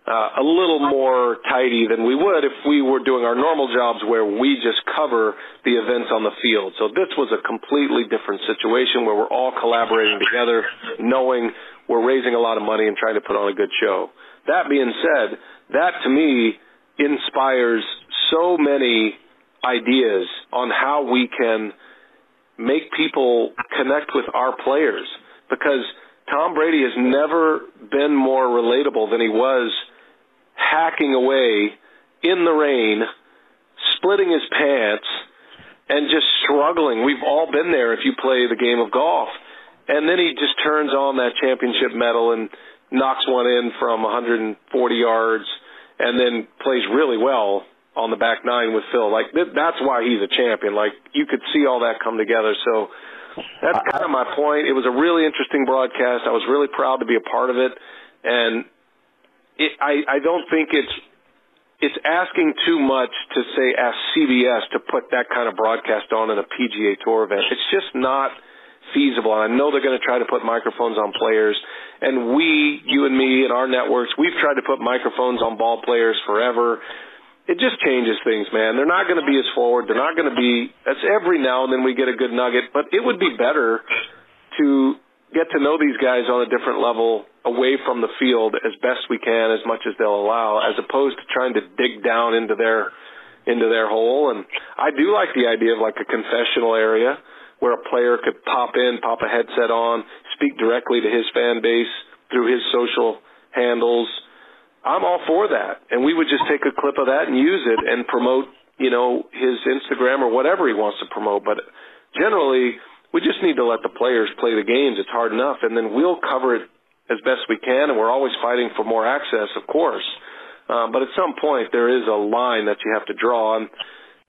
uh, a little more tidy than we would if we were doing our normal jobs where we just cover the events on the field. So this was a completely different situation where we're all collaborating together, knowing we're raising a lot of money and trying to put on a good show. That being said, that to me inspires so many ideas on how we can make people connect with our players because Tom Brady has never been more relatable than he was hacking away in the rain, splitting his pants, and just struggling. We've all been there if you play the game of golf. And then he just turns on that championship mettle and knocks one in from 140 yards and then plays really well on the back nine with Phil. Like th- that's why he's a champion. Like you could see all that come together. So that's kind of my point. It was a really interesting broadcast. I was really proud to be a part of it, and it, I I don't think it's it's asking too much to say ask CBS to put that kind of broadcast on in a PGA Tour event. It's just not feasible. And I know they're going to try to put microphones on players. And we, you and me, and our networks, we've tried to put microphones on ball players forever it just changes things, man. They're not going to be as forward. They're not going to be. That's every now and then we get a good nugget, but it would be better to get to know these guys on a different level away from the field as best we can, as much as they'll allow, as opposed to trying to dig down into their into their hole. And I do like the idea of like a confessional area where a player could pop in, pop a headset on, speak directly to his fan base through his social handles I'm all for that. And we would just take a clip of that and use it and promote, you know, his Instagram or whatever he wants to promote. But generally, we just need to let the players play the games. It's hard enough. And then we'll cover it as best we can. And we're always fighting for more access, of course. Uh, but at some point, there is a line that you have to draw. And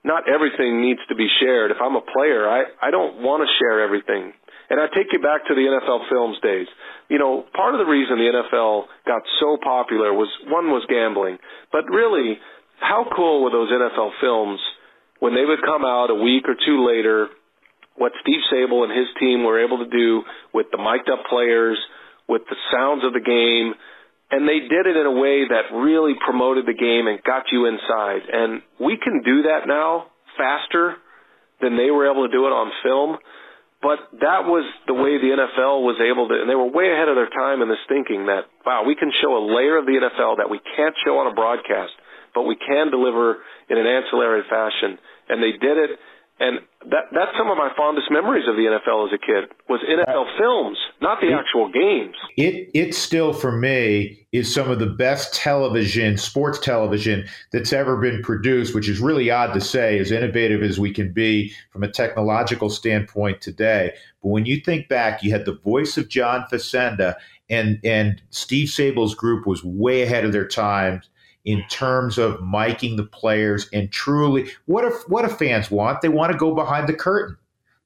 not everything needs to be shared. If I'm a player, I, I don't want to share everything. And I take you back to the NFL Films days. You know, part of the reason the NFL got so popular was one was gambling, but really, how cool were those NFL films when they would come out a week or two later? What Steve Sabol and his team were able to do with the mic'd up players, with the sounds of the game, and they did it in a way that really promoted the game and got you inside. And we can do that now faster than they were able to do it on film. But that was the way the NFL was able to, and they were way ahead of their time in this thinking that, wow, we can show a layer of the NFL that we can't show on a broadcast, but we can deliver in an ancillary fashion. And they did it, and that that's some of my fondest memories of the NFL as a kid was NFL uh, films, not the actual games. It it still for me is some of the best television, sports television that's ever been produced, which is really odd to say, as innovative as we can be from a technological standpoint today. But when you think back, you had the voice of John Facenda and and Steve Sabol's group was way ahead of their times in terms of miking the players and truly what if what do fans want? They want to go behind the curtain.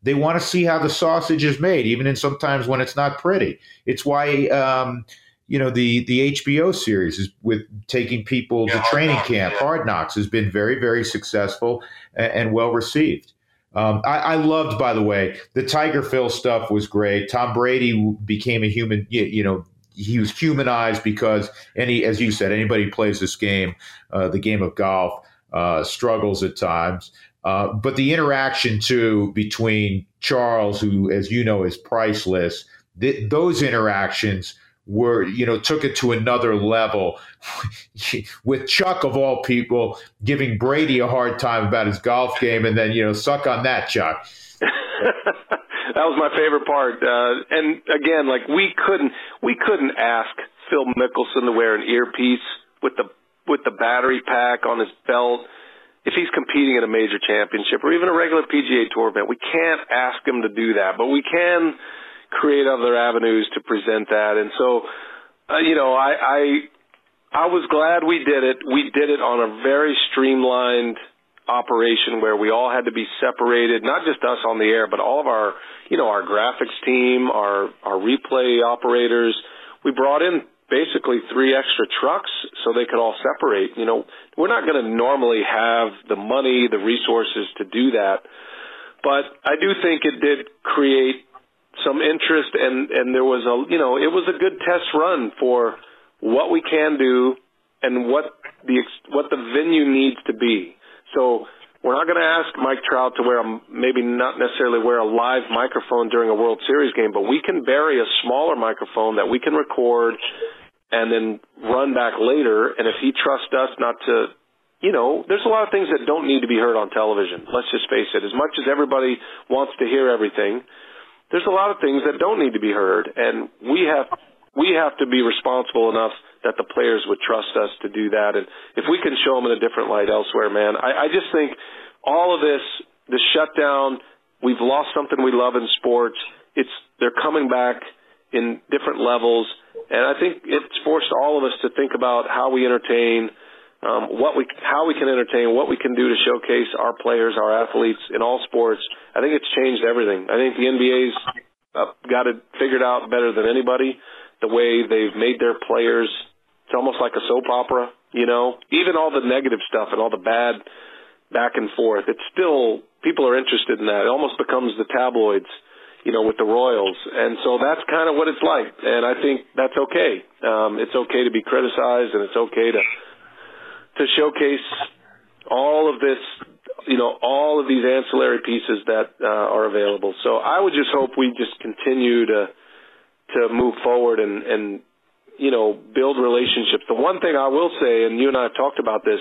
They want to see how the sausage is made, even in sometimes when it's not pretty. It's why um, you know the the HBO series is with taking people yeah, to training camp. Yeah. Hard Knocks has been very very successful and, and well received. Um, I, I, loved, by the way, the Tiger Phil stuff was great. Tom Brady became a human, you, you know, he was humanized because any, as you said, anybody plays this game, uh, the game of golf, uh, struggles at times. Uh, but the interaction too between Charles, who, as you know, is priceless. Th- those interactions were, you know, took it to another level. [LAUGHS] With Chuck of all people giving Brady a hard time about his golf game, and then you know, suck on that, Chuck. [LAUGHS] that was my favorite part. Uh, and again, like we couldn't we couldn't ask Phil Mickelson to wear an earpiece with the with the battery pack on his belt if he's competing in a major championship or even a regular PGA Tour event. We can't ask him to do that, but we can create other avenues to present that. And so, uh, you know, I, I I was glad we did it. We did it on a very streamlined operation where we all had to be separated, not just us on the air, but all of our, you know, our graphics team, our, our replay operators. We brought in basically three extra trucks so they could all separate. You know, we're not going to normally have the money, the resources to do that. But I do think it did create some interest and, and there was a, you know, it was a good test run for what we can do and what the, what the venue needs to be. So we're not going to ask Mike Trout to wear a, maybe not necessarily wear a live microphone during a World Series game, but we can bury a smaller microphone that we can record and then run back later. And if he trusts us not to, you know, there's a lot of things that don't need to be heard on television. Let's just face it. As much as everybody wants to hear everything, there's a lot of things that don't need to be heard, and we have we have to be responsible enough that the players would trust us to do that. And if we can show them in a different light elsewhere, man, I, I just think all of this, the shutdown, we've lost something we love in sports. It's they're coming back in different levels, and I think it's forced all of us to think about how we entertain, um, what we, how we can entertain, what we can do to showcase our players, our athletes in all sports. I think it's changed everything. I think the NBA's uh, got it figured out better than anybody. The way they've made their players it's almost like a soap opera, you know. Even all the negative stuff and all the bad back and forth, it's still people are interested in that. It almost becomes the tabloids, you know, with the Royals, and so that's kind of what it's like. And I think that's okay. Um, it's okay to be criticized, and it's okay to to showcase all of this, you know, all of these ancillary pieces that uh, are available. So I would just hope we just continue to to move forward and and you know, build relationships. The one thing I will say, and you and I have talked about this,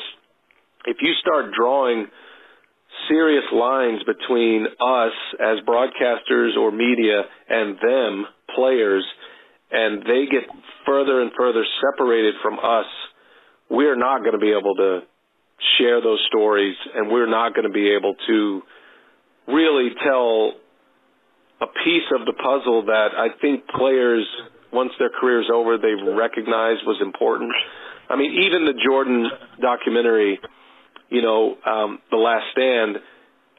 if you start drawing serious lines between us as broadcasters or media and them, players, and they get further and further separated from us, we're not going to be able to share those stories and we're not going to be able to really tell a piece of the puzzle that I think players once their career is over, they recognize was important. I mean, even the Jordan documentary, you know, um, The Last Stand,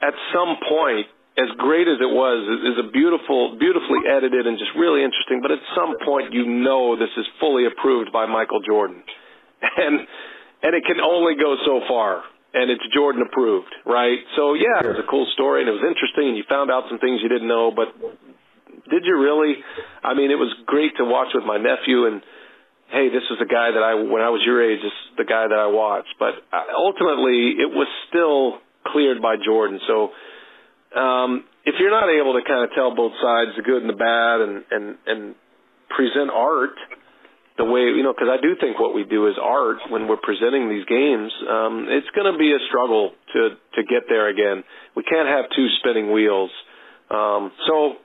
at some point, as great as it was, is a beautiful, beautifully edited and just really interesting. But at some point, you know, this is fully approved by Michael Jordan, [LAUGHS] and and it can only go so far. And it's Jordan approved, right? So yeah, it was a cool story and it was interesting, and you found out some things you didn't know. But did you really? I mean, it was great to watch with my nephew and hey, this is the guy that I, when I was your age, this is the guy that I watched. But uh, ultimately, it was still cleared by Jordan. So um, if you're not able to kind of tell both sides, the good and the bad, and and and present art the way you know, because I do think what we do is art when we're presenting these games. Um, it's going to be a struggle to to get there again. We can't have two spinning wheels. Um, so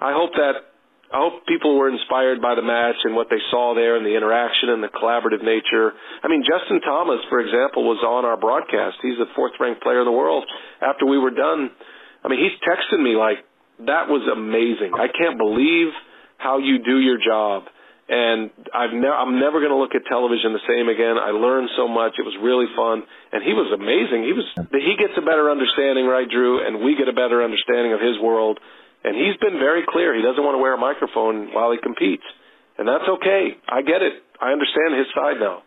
I hope that I hope people were inspired by the match and what they saw there and the interaction and the collaborative nature. I mean, Justin Thomas, for example, was on our broadcast. He's the fourth ranked player in the world. After we were done, I mean, he's texting me like, that was amazing. I can't believe how you do your job. And I've ne- I'm never going to look at television the same again. I learned so much. It was really fun, and he was amazing. He was he gets a better understanding, right, Drew? And we get a better understanding of his world and he's been very clear. He doesn't want to wear a microphone while he competes. And that's okay. I get it. I understand his side now.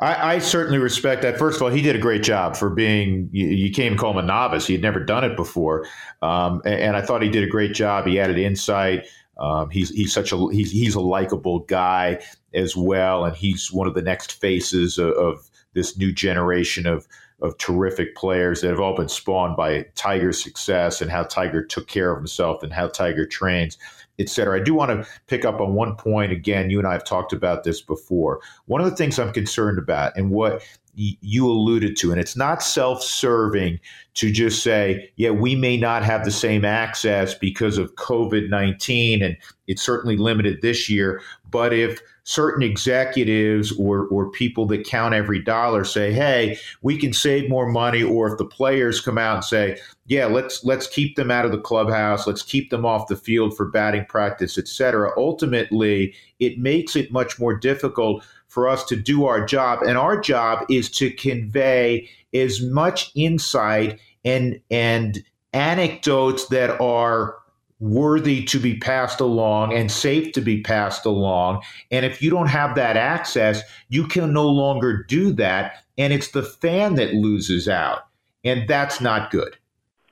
I, I, certainly respect that. First of all, he did a great job for being. You, you call him a novice. He had never done it before, um, and, and, I thought he did a great job. He added insight. Um, he's he's such a he's he's a likable guy as well, and he's one of the next faces of, of this new generation of of terrific players that have all been spawned by Tiger's success and how Tiger took care of himself and how Tiger trains, et cetera. I do want to pick up on one point again. You and I have talked about this before. One of the things I'm concerned about and what you alluded to, and it's not self serving to just say, yeah, we may not have the same access because of COVID 19, and it's certainly limited this year. But if certain executives or, or people that count every dollar say, hey, we can save more money, or if the players come out and say, yeah, let's let's keep them out of the clubhouse, let's keep them off the field for batting practice, et cetera. Ultimately, it makes it much more difficult for us to do our job. And our job is to convey as much insight and and anecdotes that are worthy to be passed along and safe to be passed along. And if you don't have that access, you can no longer do that. And it's the fan that loses out. And that's not good.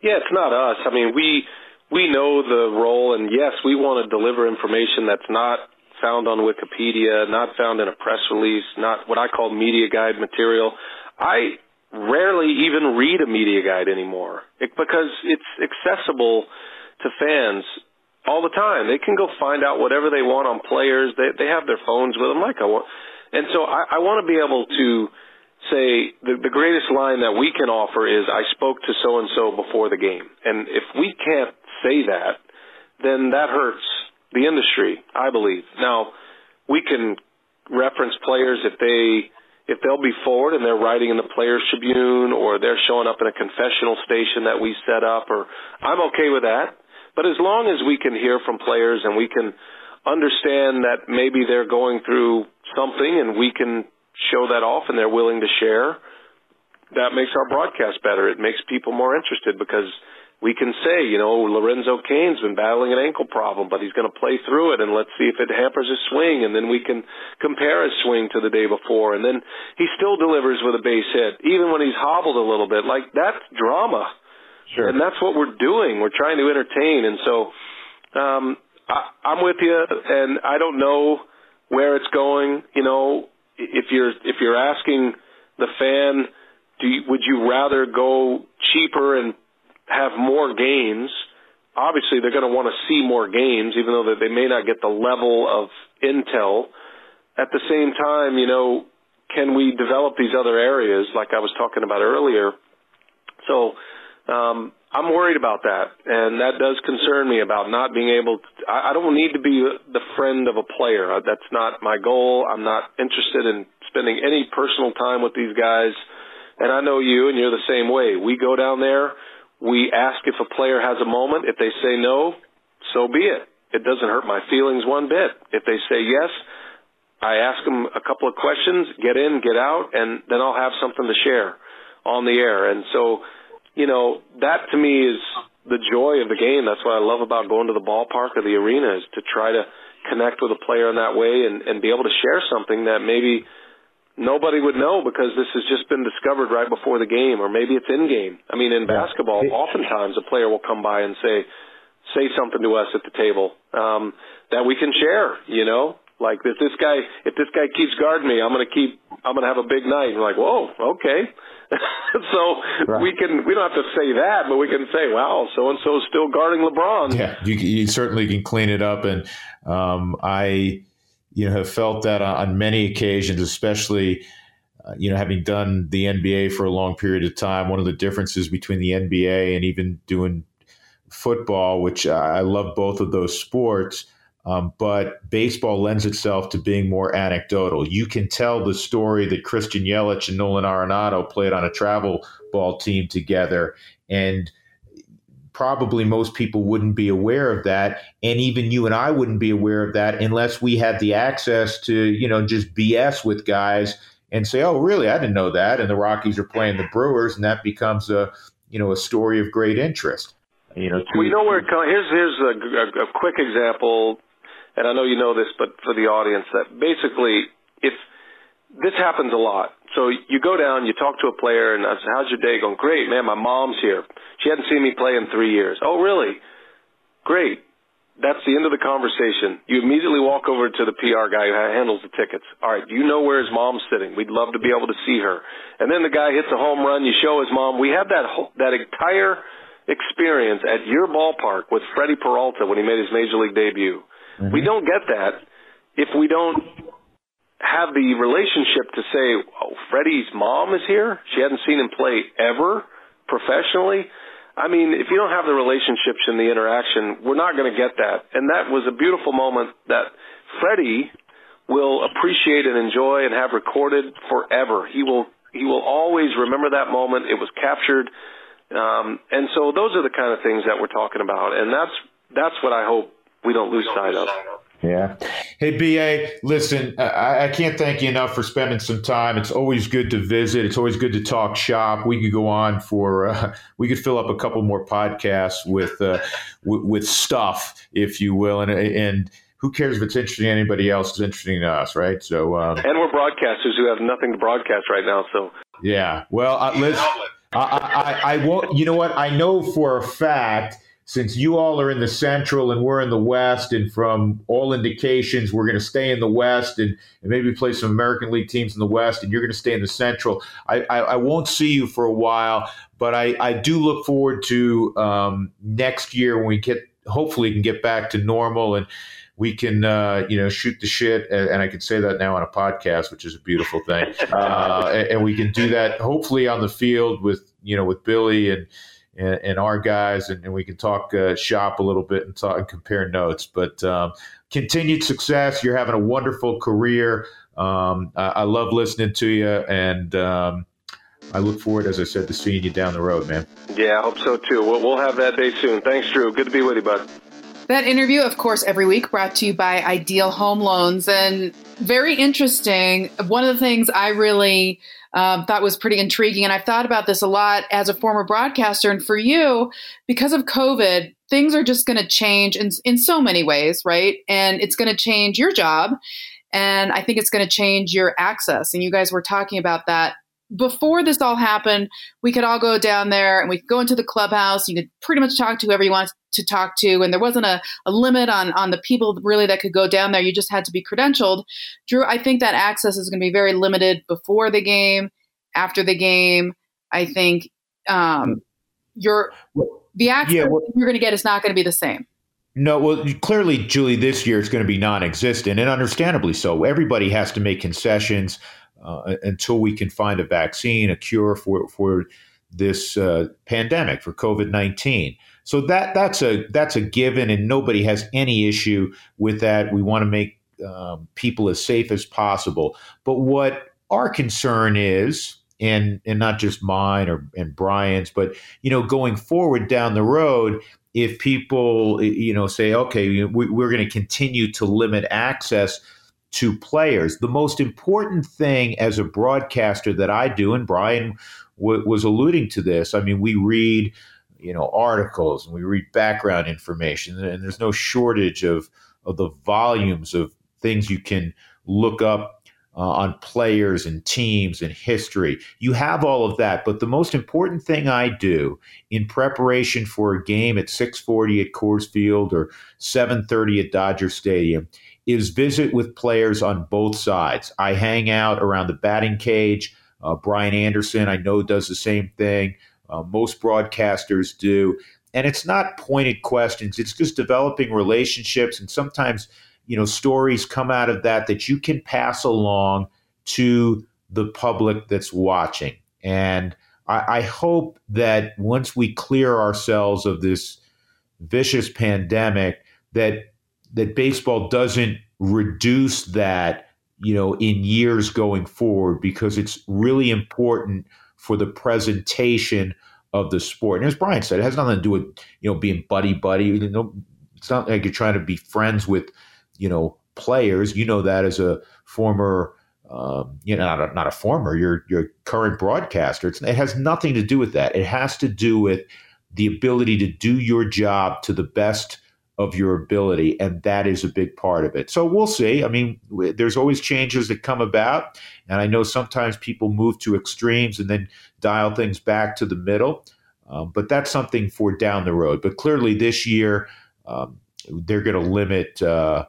Yeah, it's not us. I mean, we we know the role and yes, we want to deliver information that's not found on Wikipedia, not found in a press release, not what I call media guide material. I rarely even read a media guide anymore because it's accessible to fans all the time. They can go find out whatever they want on players. They they have their phones with them, like I want. And so I, I want to be able to say the, the greatest line that we can offer is I spoke to so and so before the game. And if we can't say that, then that hurts the industry, I believe. Now, we can reference players if they if they'll be forward and they're writing in the Players Tribune or they're showing up in a confessional station that we set up or I'm okay with that. But as long as we can hear from players and we can understand that maybe they're going through something and we can show that off and they're willing to share, that makes our broadcast better. It makes people more interested because we can say, you know, Lorenzo Cain's been battling an ankle problem, but he's going to play through it, and let's see if it hampers his swing, and then we can compare his swing to the day before, and then he still delivers with a base hit, even when he's hobbled a little bit. Like that's drama. Sure. And that's what we're doing. We're trying to entertain. And so um, I, I'm with you, and I don't know where it's going. You know, if you're if you're asking the fan, do you, would you rather go cheaper and have more games? Obviously, they're going to want to see more games, even though they may not get the level of intel. At the same time, you know, can we develop these other areas like I was talking about earlier? So um, I'm worried about that, and that does concern me about not being able. To, I, I don't need to be the friend of a player. Uh, that's not my goal. I'm not interested in spending any personal time with these guys. And I know you, and you're the same way. We go down there. We ask if a player has a moment. If they say no, so be it. It doesn't hurt my feelings one bit. If they say yes, I ask them a couple of questions, get in, get out, and then I'll have something to share on the air. And so, you know, that to me is the joy of the game. That's what I love about going to the ballpark or the arena is to try to connect with a player in that way and, and be able to share something that maybe nobody would know because this has just been discovered right before the game or maybe it's in game. I mean, in basketball, oftentimes a player will come by and say, say something to us at the table, um, that we can share, you know, like if this guy, if this guy keeps guarding me, I'm going to keep, I'm going to have a big night. And we're like, whoa, okay. [LAUGHS] so right. we can we don't have to say that, but we can say, "Wow, so and so is still guarding LeBron." Yeah, you, you, certainly can clean it up, and um, I, you know, have felt that on, many occasions, especially. Uh, you know, having done the NBA for a long period of time, one of the differences between the NBA and even doing football, which I love both of those sports, um, but baseball lends itself to being more anecdotal. You can tell the story that Christian Yelich and Nolan Arenado played on a travel ball team together, and probably most people wouldn't be aware of that, and even you and I wouldn't be aware of that unless we had the access to you know just BS with guys and say, "Oh, really? I didn't know that." And the Rockies are playing the Brewers, and that becomes a you know a story of great interest. You know, we know where it comes. Here's here's a, a, a quick example and I know you know this, but for the audience, that basically, if this happens a lot. So you go down, you talk to a player, and I say, "How's your day going?" Great, man. My mom's here. She hadn't seen me play in three years. Oh, really? Great. That's the end of the conversation. You immediately walk over to the PR guy who handles the tickets. All right, do you know where his mom's sitting? We'd love to be able to see her. And then the guy hits a home run. You show his mom. We have that whole, that entire experience at your ballpark with Freddie Peralta when he made his major league debut. Mm-hmm. We don't get that if we don't have the relationship to say, oh, Freddie's mom is here. She hadn't seen him play ever professionally. I mean, if you don't have the relationships and the interaction, we're not going to get that. And that was a beautiful moment that Freddie will appreciate and enjoy and have recorded forever. He will he will always remember that moment. It was captured. Um, and so those are the kind of things that we're talking about. And that's that's what I hope we don't lose sight of. Yeah. Hey, BA, listen, I, I, can't thank you enough for spending some time. It's always good to visit. It's always good to talk shop. We could go on for, uh, [LAUGHS] we could fill up a couple more podcasts with, uh, [LAUGHS] w- with stuff, if you will. And, and, who cares if it's interesting to anybody else? It's interesting to us, right? So, um, and we're broadcasters who have nothing to broadcast right now. So, yeah. Well, uh, Liz, I, I, I won't. You know what? I know for a fact since you all are in the central and we're in the west, and from all indications, we're going to stay in the west and, and, maybe play some American League teams in the west, and you're going to stay in the central. I, I, I won't see you for a while, but I, I do look forward to um, next year when we get, hopefully, can get back to normal and we can uh, you know shoot the shit and, I can say that now on a podcast which is a beautiful thing [LAUGHS] uh, and, and, we can do that hopefully on the field with you know with Billy and and, and our guys, and, and, we can talk uh, shop a little bit and talk and compare notes. But um, continued success. You're having a wonderful career. Um, I, I, love listening to you, and um, I look forward, as I said, to seeing you down the road, man. Yeah, I hope so too. We'll, we'll have that day soon. Thanks, Drew. Good to be with you, bud. That interview, of course, every week brought to you by Ideal Home Loans. And very interesting. One of the things I really um, thought was pretty intriguing. And I've thought about this a lot as a former broadcaster. And for you, because of COVID, things are just going to change in, in so many ways, right? And it's going to change your job. And I think it's going to change your access. And you guys were talking about that before this all happened, we could all go down there and we could go into the clubhouse. You could pretty much talk to whoever you want to talk to, and there wasn't a, a limit on on the people really that could go down there. You just had to be credentialed. Drew, I think that access is going to be very limited before the game, after the game. I think um, your the access yeah, well, you're going to get is not going to be the same. No, well, clearly, Julie, this year is going to be non-existent, and understandably so. Everybody has to make concessions uh, until we can find a vaccine, a cure for for this uh, pandemic for COVID nineteen. So that that's a that's a given, and nobody has any issue with that. We want to make um, people as safe as possible. But what our concern is, and and not just mine or and Brian's, but you know, going forward down the road, if people you know say, okay, we, we're going to continue to limit access to players. The most important thing as a broadcaster that I do, and Brian w- was alluding to this. I mean, we read, you know, articles and we read background information, and there's no shortage of of the volumes of things you can look up uh, on players and teams and history. You have all of that, but the most important thing I do in preparation for a game at 6:40 at Coors Field or 7:30 at Dodger Stadium is visit with players on both sides. I hang out around the batting cage. Uh, Brian Anderson, I know, does the same thing. Uh, most broadcasters do. And it's not pointed questions, it's just developing relationships. And sometimes, you know, stories come out of that that you can pass along to the public that's watching. And I, I hope that once we clear ourselves of this vicious pandemic, that that baseball doesn't reduce that, you know, in years going forward because it's really important for the presentation of the sport. And as Brian said, it has nothing to do with, you know, being buddy buddy. You know, it's not like you're trying to be friends with, you know, players. You know that as a former um, you know, not a, not a former, your your current broadcaster. It's, it has nothing to do with that. It has to do with the ability to do your job to the best of your ability, and that is a big part of it. So we'll see. I mean, there's always changes that come about, and I know sometimes people move to extremes and then dial things back to the middle, um, but that's something for down the road. But clearly, this year um, they're going to limit uh,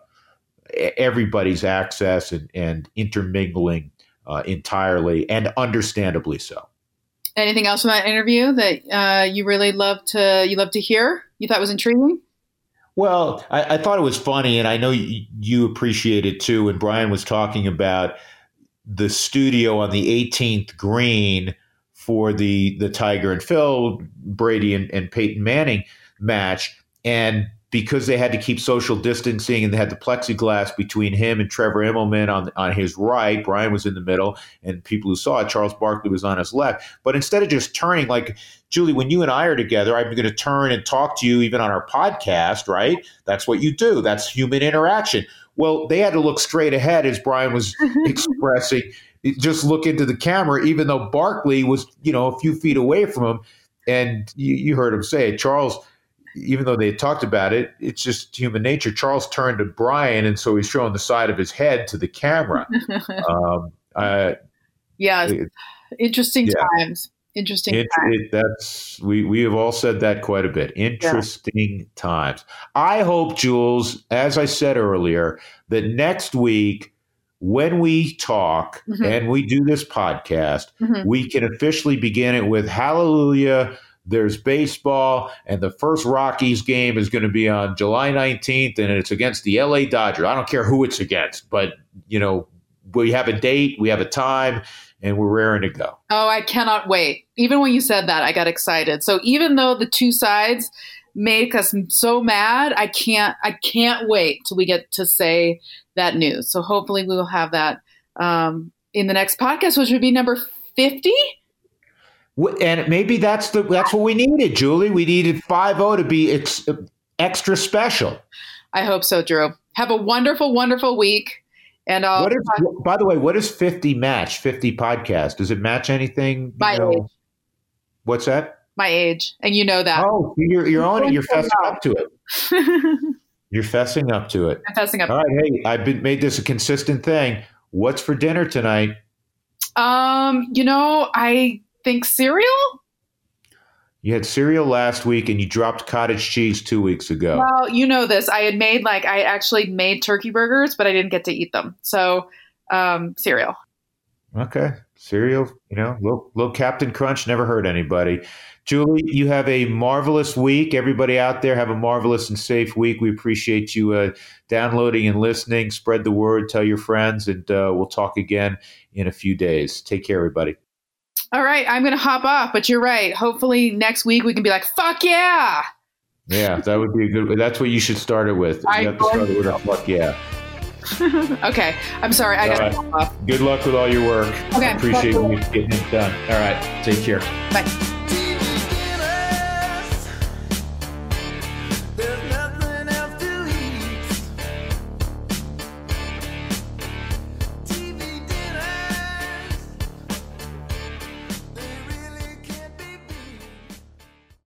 everybody's access and, and intermingling uh, entirely, and understandably so. Anything else from that interview that uh, you really love to you love to hear? You thought was intriguing? Well, I, I, thought it was funny, and I know you, you appreciate it too. When Brian was talking about the studio on the 18th green for the the Tiger and Phil Brady and, and Peyton Manning match, and because they had to keep social distancing and they had the plexiglass between him and Trevor Immelman on on his right, Brian was in the middle, and people who saw it, Charles Barkley was on his left. But instead of just turning, like Julie, when you and I are together, I'm going to turn and talk to you even on our podcast, right? That's what you do. That's human interaction. Well, they had to look straight ahead as Brian was [LAUGHS] expressing. Just look into the camera, even though Barkley was, you know, a few feet away from him. And you, you heard him say, Charles even though they talked about it, it's just human nature. Charles turned to Brian, and so he's showing the side of his head to the camera. [LAUGHS] um, uh, yeah, it, interesting yeah. times. Interesting. It, it, that's we we have all said that quite a bit. Interesting yeah. times. I hope, Jules, as I said earlier, that next week when we talk mm-hmm. and we do this podcast, mm-hmm. we can officially begin it with Hallelujah there's baseball, and the first Rockies game is going to be on July 19th, and it's against the LA Dodgers. I don't care who it's against, but you know, we have a date, we have a time, and we're raring to go. Oh, I cannot wait. Even when you said that, I got excited. So even though the two sides make us so mad, I can't I can't wait till we get to say that news. So hopefully we will have that um, in the next podcast, which would be number 50 and maybe that's the that's what we needed, Julie. We needed five zero to be ex, extra special. I hope so, Drew. Have a wonderful, wonderful week. And uh, what is, by the way, what is fifty match? Fifty podcast? Does it match anything? My know? age. What's that? My age, and you know that. Oh, you're you're on it. You're fessing up to it. [LAUGHS] you're fessing up to it. I'm fessing up. All right, hey, I've been made this a consistent thing. What's for dinner tonight? Um, you know, I think cereal. You had cereal last week and you dropped cottage cheese two weeks ago. Well, you know this. I had made like I actually made turkey burgers, but I didn't get to eat them. So um, cereal. Okay. Cereal, you know, little, little Captain Crunch never hurt anybody. Julie, you have a marvelous week. Everybody out there have a marvelous and safe week. We appreciate you uh, downloading and listening. Spread the word, tell your friends, and uh, we'll talk again in a few days. Take care, everybody. All right, I'm going to hop off, but you're right. Hopefully next week we can be like, fuck yeah. Yeah, that would be a good. That's what you should start it with. You I have to start it with a fuck yeah. [LAUGHS] okay, I'm sorry. I got right. Off. Good luck with all your work. Okay, I appreciate you getting it done. All right, take care. Bye.